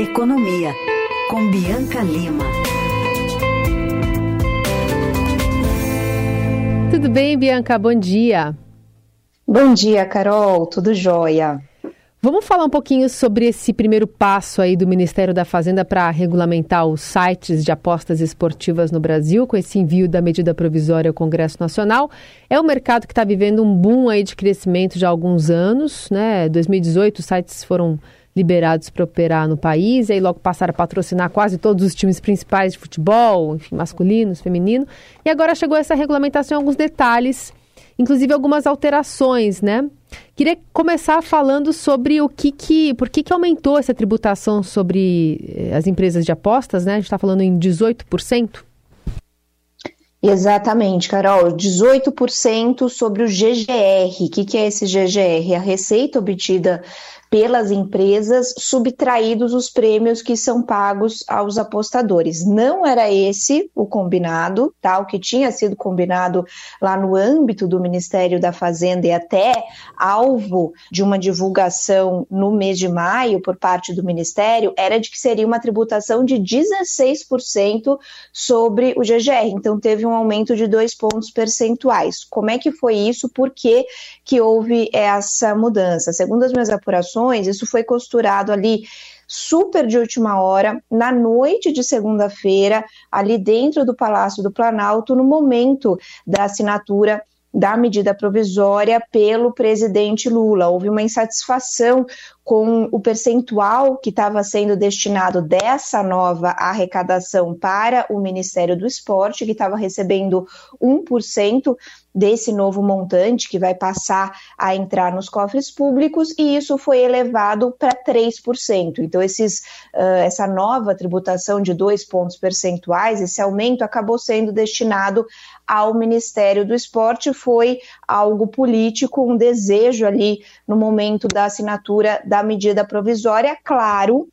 Economia, com Bianca Lima. Tudo bem, Bianca? Bom dia. Bom dia, Carol. Tudo jóia. Vamos falar um pouquinho sobre esse primeiro passo aí do Ministério da Fazenda para regulamentar os sites de apostas esportivas no Brasil, com esse envio da medida provisória ao Congresso Nacional. É um mercado que está vivendo um boom aí de crescimento já há alguns anos, né? 2018 os sites foram liberados para operar no país, e aí logo passaram a patrocinar quase todos os times principais de futebol, enfim, masculinos, feminino. E agora chegou essa regulamentação alguns detalhes, inclusive algumas alterações, né? Queria começar falando sobre o que que, por que que aumentou essa tributação sobre eh, as empresas de apostas, né? A gente está falando em 18%. Exatamente, Carol. 18% sobre o GGR. O que, que é esse GGR? A receita obtida pelas empresas subtraídos os prêmios que são pagos aos apostadores. Não era esse o combinado, tá? O que tinha sido combinado lá no âmbito do Ministério da Fazenda e até alvo de uma divulgação no mês de maio por parte do Ministério era de que seria uma tributação de 16% sobre o GGR. Então teve um aumento de dois pontos percentuais. Como é que foi isso? Por que, que houve essa mudança? Segundo as minhas apurações, isso foi costurado ali super de última hora, na noite de segunda-feira, ali dentro do Palácio do Planalto, no momento da assinatura da medida provisória pelo presidente Lula. Houve uma insatisfação com o percentual que estava sendo destinado dessa nova arrecadação para o Ministério do Esporte, que estava recebendo 1% desse novo montante que vai passar a entrar nos cofres públicos, e isso foi elevado para 3%. Então, esses, uh, essa nova tributação de dois pontos percentuais, esse aumento acabou sendo destinado ao Ministério do Esporte, foi algo político, um desejo ali no momento da assinatura da medida provisória, claro,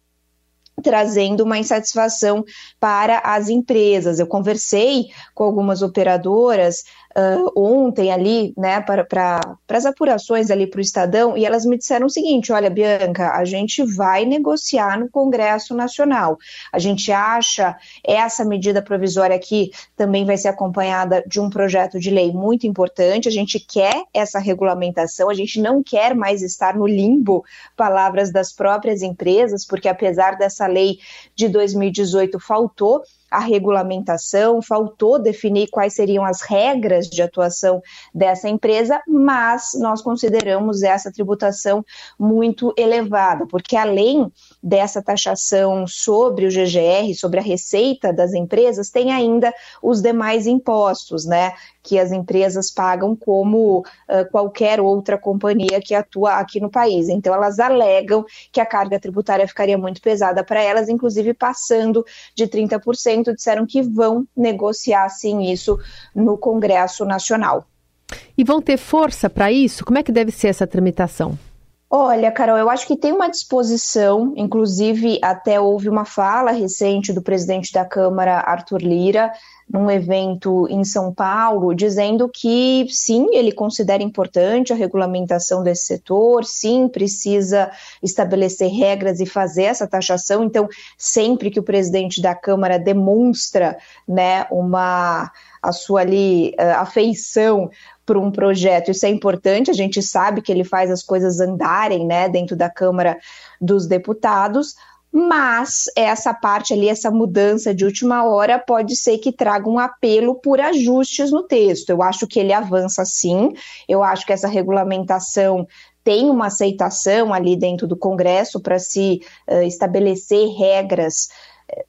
trazendo uma insatisfação para as empresas. Eu conversei com algumas operadoras uh, ontem ali, né, para, para, para as apurações ali para o Estadão, e elas me disseram o seguinte: olha, Bianca, a gente vai negociar no Congresso Nacional. A gente acha essa medida provisória aqui também vai ser acompanhada de um projeto de lei muito importante. A gente quer essa regulamentação, a gente não quer mais estar no limbo, palavras das próprias empresas, porque apesar dessa lei de 2018 faltou a regulamentação, faltou definir quais seriam as regras de atuação dessa empresa, mas nós consideramos essa tributação muito elevada, porque além dessa taxação sobre o GGR, sobre a receita das empresas, tem ainda os demais impostos, né? que as empresas pagam como uh, qualquer outra companhia que atua aqui no país. Então, elas alegam que a carga tributária ficaria muito pesada para elas, inclusive passando de 30%, disseram que vão negociar sim isso no Congresso Nacional. E vão ter força para isso? Como é que deve ser essa tramitação? Olha, Carol, eu acho que tem uma disposição, inclusive até houve uma fala recente do presidente da Câmara, Arthur Lira, num evento em São Paulo, dizendo que sim, ele considera importante a regulamentação desse setor, sim, precisa estabelecer regras e fazer essa taxação. Então, sempre que o presidente da Câmara demonstra né, uma a sua ali uh, afeição para um projeto. Isso é importante, a gente sabe que ele faz as coisas andarem né, dentro da Câmara dos Deputados, mas essa parte ali, essa mudança de última hora, pode ser que traga um apelo por ajustes no texto. Eu acho que ele avança sim, eu acho que essa regulamentação tem uma aceitação ali dentro do Congresso para se uh, estabelecer regras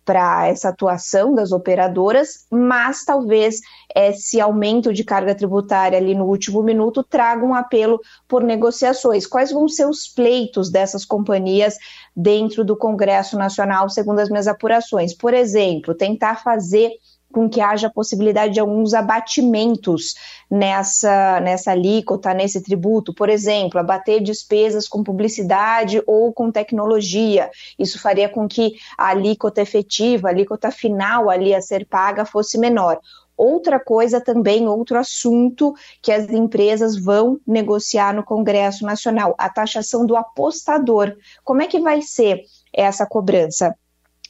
para essa atuação das operadoras, mas talvez esse aumento de carga tributária ali no último minuto traga um apelo por negociações. Quais vão ser os pleitos dessas companhias dentro do Congresso Nacional, segundo as minhas apurações? Por exemplo, tentar fazer com que haja possibilidade de alguns abatimentos nessa, nessa alíquota, nesse tributo. Por exemplo, abater despesas com publicidade ou com tecnologia. Isso faria com que a alíquota efetiva, a alíquota final ali a ser paga fosse menor. Outra coisa também, outro assunto que as empresas vão negociar no Congresso Nacional, a taxação do apostador. Como é que vai ser essa cobrança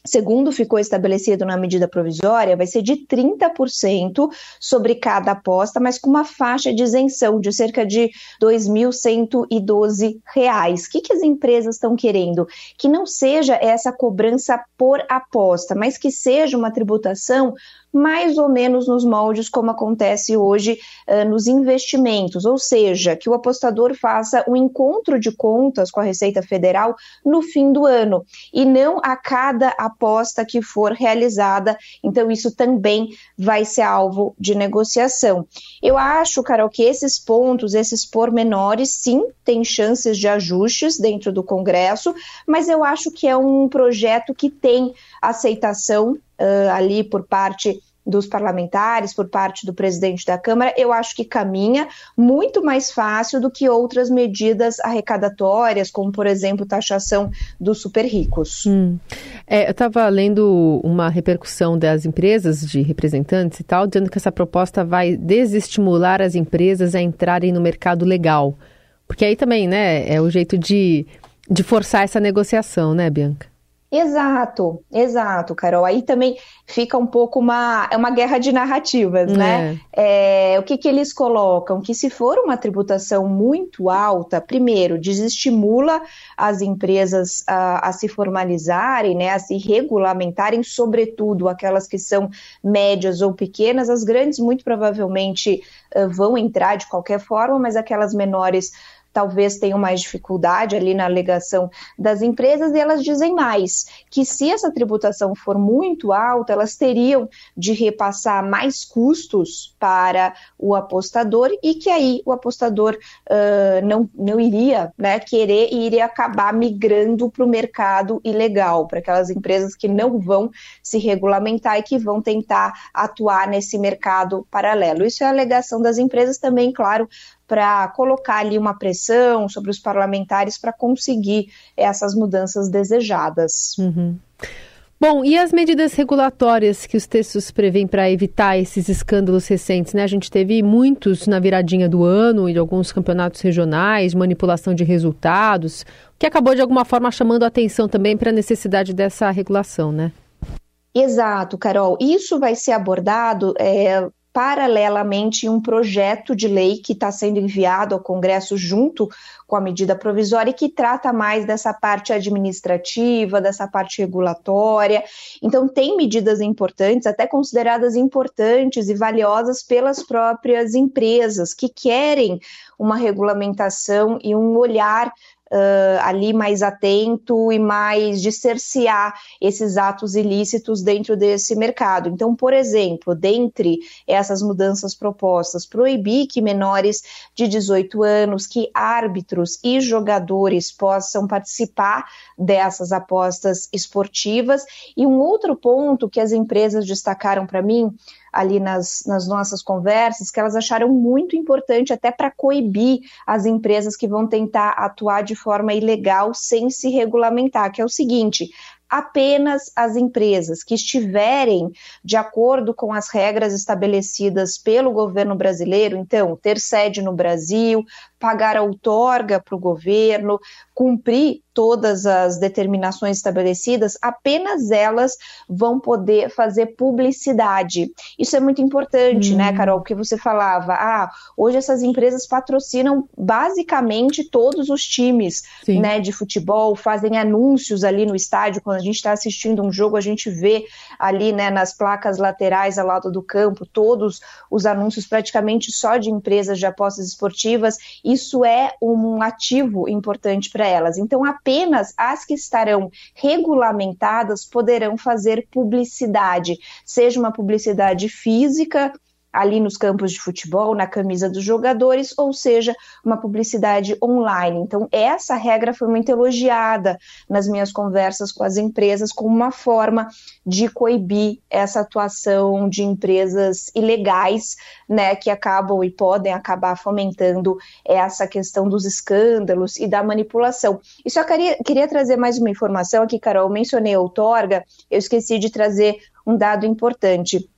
segundo ficou estabelecido na medida provisória, vai ser de 30% sobre cada aposta, mas com uma faixa de isenção de cerca de R$ 2.112. O que, que as empresas estão querendo? Que não seja essa cobrança por aposta, mas que seja uma tributação mais ou menos nos moldes como acontece hoje uh, nos investimentos, ou seja, que o apostador faça um encontro de contas com a Receita Federal no fim do ano e não a cada aposta que for realizada. Então, isso também vai ser alvo de negociação. Eu acho, Carol, que esses pontos, esses pormenores, sim, têm chances de ajustes dentro do Congresso, mas eu acho que é um projeto que tem aceitação uh, ali por parte dos parlamentares, por parte do presidente da Câmara, eu acho que caminha muito mais fácil do que outras medidas arrecadatórias, como, por exemplo, taxação dos super ricos. Hum. É, eu estava lendo uma repercussão das empresas, de representantes e tal, dizendo que essa proposta vai desestimular as empresas a entrarem no mercado legal. Porque aí também, né, é o jeito de, de forçar essa negociação, né, Bianca? Exato, exato, Carol. Aí também fica um pouco uma, é uma guerra de narrativas, né? É. É, o que, que eles colocam? Que se for uma tributação muito alta, primeiro, desestimula as empresas a, a se formalizarem, né, a se regulamentarem, sobretudo aquelas que são médias ou pequenas. As grandes, muito provavelmente, uh, vão entrar de qualquer forma, mas aquelas menores talvez tenham mais dificuldade ali na alegação das empresas, e elas dizem mais, que se essa tributação for muito alta, elas teriam de repassar mais custos para o apostador e que aí o apostador uh, não, não iria né, querer e iria acabar migrando para o mercado ilegal, para aquelas empresas que não vão se regulamentar e que vão tentar atuar nesse mercado paralelo. Isso é a alegação das empresas também, claro, para colocar ali uma pressão sobre os parlamentares para conseguir essas mudanças desejadas. Uhum. Bom, e as medidas regulatórias que os textos prevêem para evitar esses escândalos recentes? Né? A gente teve muitos na viradinha do ano e de alguns campeonatos regionais, manipulação de resultados, que acabou de alguma forma chamando a atenção também para a necessidade dessa regulação, né? Exato, Carol. Isso vai ser abordado é, paralelamente um projeto de lei que está sendo enviado ao Congresso junto com a medida provisória e que trata mais dessa parte administrativa, dessa parte regulatória. Então, tem medidas importantes, até consideradas importantes e valiosas pelas próprias empresas que querem uma regulamentação e um olhar uh, ali mais atento e mais de esses atos ilícitos dentro desse mercado. Então, por exemplo, dentre essas mudanças propostas, proibir que menores de 18 anos, que árbitros e jogadores possam participar dessas apostas esportivas. E um outro ponto que as empresas destacaram para mim ali nas, nas nossas conversas, que elas acharam muito importante até para coibir as empresas que vão tentar atuar de forma ilegal sem se regulamentar, que é o seguinte: apenas as empresas que estiverem de acordo com as regras estabelecidas pelo governo brasileiro, então, ter sede no Brasil, pagar a outorga para o governo, cumprir todas as determinações estabelecidas, apenas elas vão poder fazer publicidade. Isso é muito importante, né, hum. né, Carol? Porque você falava, ah, hoje essas empresas patrocinam basicamente todos os times, né, de futebol, fazem anúncios ali no estádio. Quando a gente está assistindo um jogo, a gente vê ali, né, nas placas laterais ao lado do campo, todos os anúncios praticamente só de empresas de apostas esportivas isso é um ativo importante para elas. Então, apenas as que estarão regulamentadas poderão fazer publicidade, seja uma publicidade física, ali nos campos de futebol, na camisa dos jogadores, ou seja, uma publicidade online. Então, essa regra foi muito elogiada nas minhas conversas com as empresas como uma forma de coibir essa atuação de empresas ilegais, né, que acabam e podem acabar fomentando essa questão dos escândalos e da manipulação. E só queria, queria trazer mais uma informação aqui, Carol, mencionei a outorga, eu esqueci de trazer um dado importante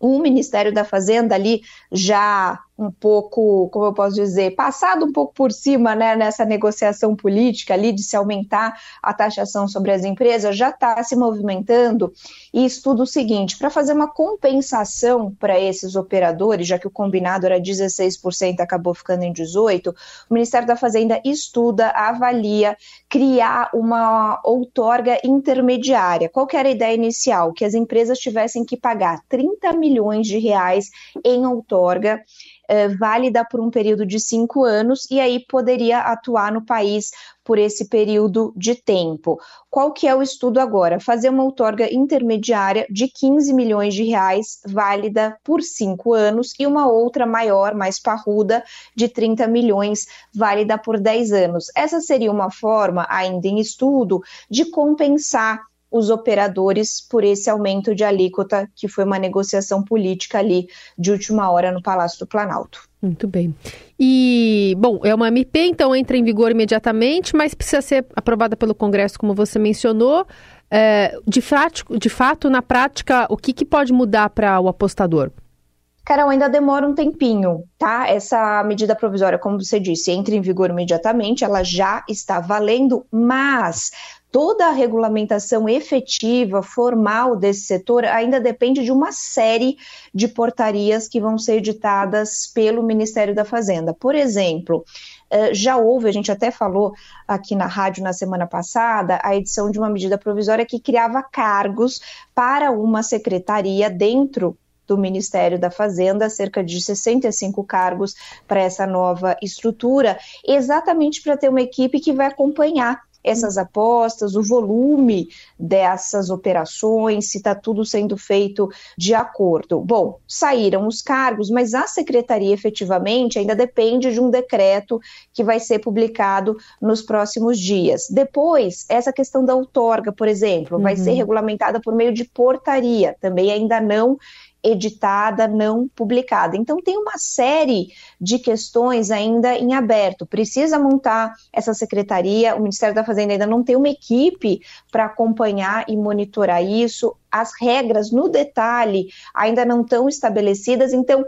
o Ministério da Fazenda ali já um pouco, como eu posso dizer, passado um pouco por cima né, nessa negociação política ali de se aumentar a taxação sobre as empresas, já está se movimentando e estuda o seguinte: para fazer uma compensação para esses operadores, já que o combinado era 16%, acabou ficando em 18%, o Ministério da Fazenda estuda, avalia, criar uma outorga intermediária. Qual era a ideia inicial? Que as empresas tivessem que pagar 30 milhões de reais em outorga é, válida por um período de cinco anos e aí poderia atuar no país por esse período de tempo. Qual que é o estudo agora? Fazer uma outorga intermediária de 15 milhões de reais, válida por cinco anos, e uma outra maior, mais parruda, de 30 milhões, válida por 10 anos. Essa seria uma forma, ainda em estudo, de compensar os operadores por esse aumento de alíquota, que foi uma negociação política ali de última hora no Palácio do Planalto. Muito bem. E, bom, é uma MP, então entra em vigor imediatamente, mas precisa ser aprovada pelo Congresso, como você mencionou. É, de, fato, de fato, na prática, o que, que pode mudar para o apostador? Carol, ainda demora um tempinho, tá? Essa medida provisória, como você disse, entra em vigor imediatamente, ela já está valendo, mas toda a regulamentação efetiva, formal desse setor ainda depende de uma série de portarias que vão ser editadas pelo Ministério da Fazenda. Por exemplo, eh, já houve, a gente até falou aqui na rádio na semana passada, a edição de uma medida provisória que criava cargos para uma secretaria dentro do Ministério da Fazenda, cerca de 65 cargos para essa nova estrutura, exatamente para ter uma equipe que vai acompanhar essas apostas, o volume dessas operações, se está tudo sendo feito de acordo. Bom, saíram os cargos, mas a secretaria efetivamente ainda depende de um decreto que vai ser publicado nos próximos dias. Depois, essa questão da outorga, por exemplo, uhum. vai ser regulamentada por meio de portaria, também ainda não editada, não publicada. Então, tem uma série de questões ainda em aberto. Precisa montar essa secretaria, o Ministério da Fazenda ainda não tem uma equipe para acompanhar e monitorar isso. As regras no detalhe ainda não estão estabelecidas, então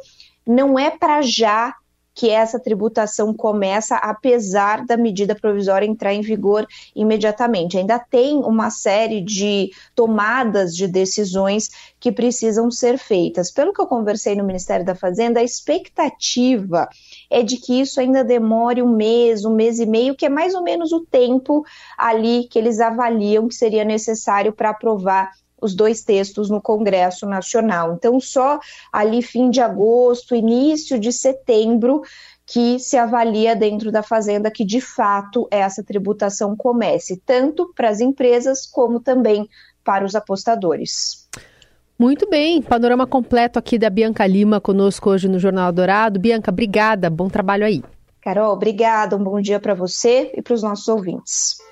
não é para já que essa tributação começa, apesar da medida provisória entrar em vigor imediatamente. Ainda tem uma série de tomadas de decisões que precisam ser feitas. Pelo que eu conversei no Ministério da Fazenda, a expectativa é de que isso ainda demore um mês, um mês e meio, que é mais ou menos o tempo ali que eles avaliam que seria necessário para aprovar os dois textos no Congresso Nacional. Então, só ali fim de agosto, início de setembro, que se avalia dentro da Fazenda que de fato essa tributação comece, tanto para as empresas como também para os apostadores. Muito bem, panorama completo aqui da Bianca Lima conosco hoje no Jornal Dourado. Bianca, obrigada, bom trabalho aí. Carol, obrigada, um bom dia para você e para os nossos ouvintes.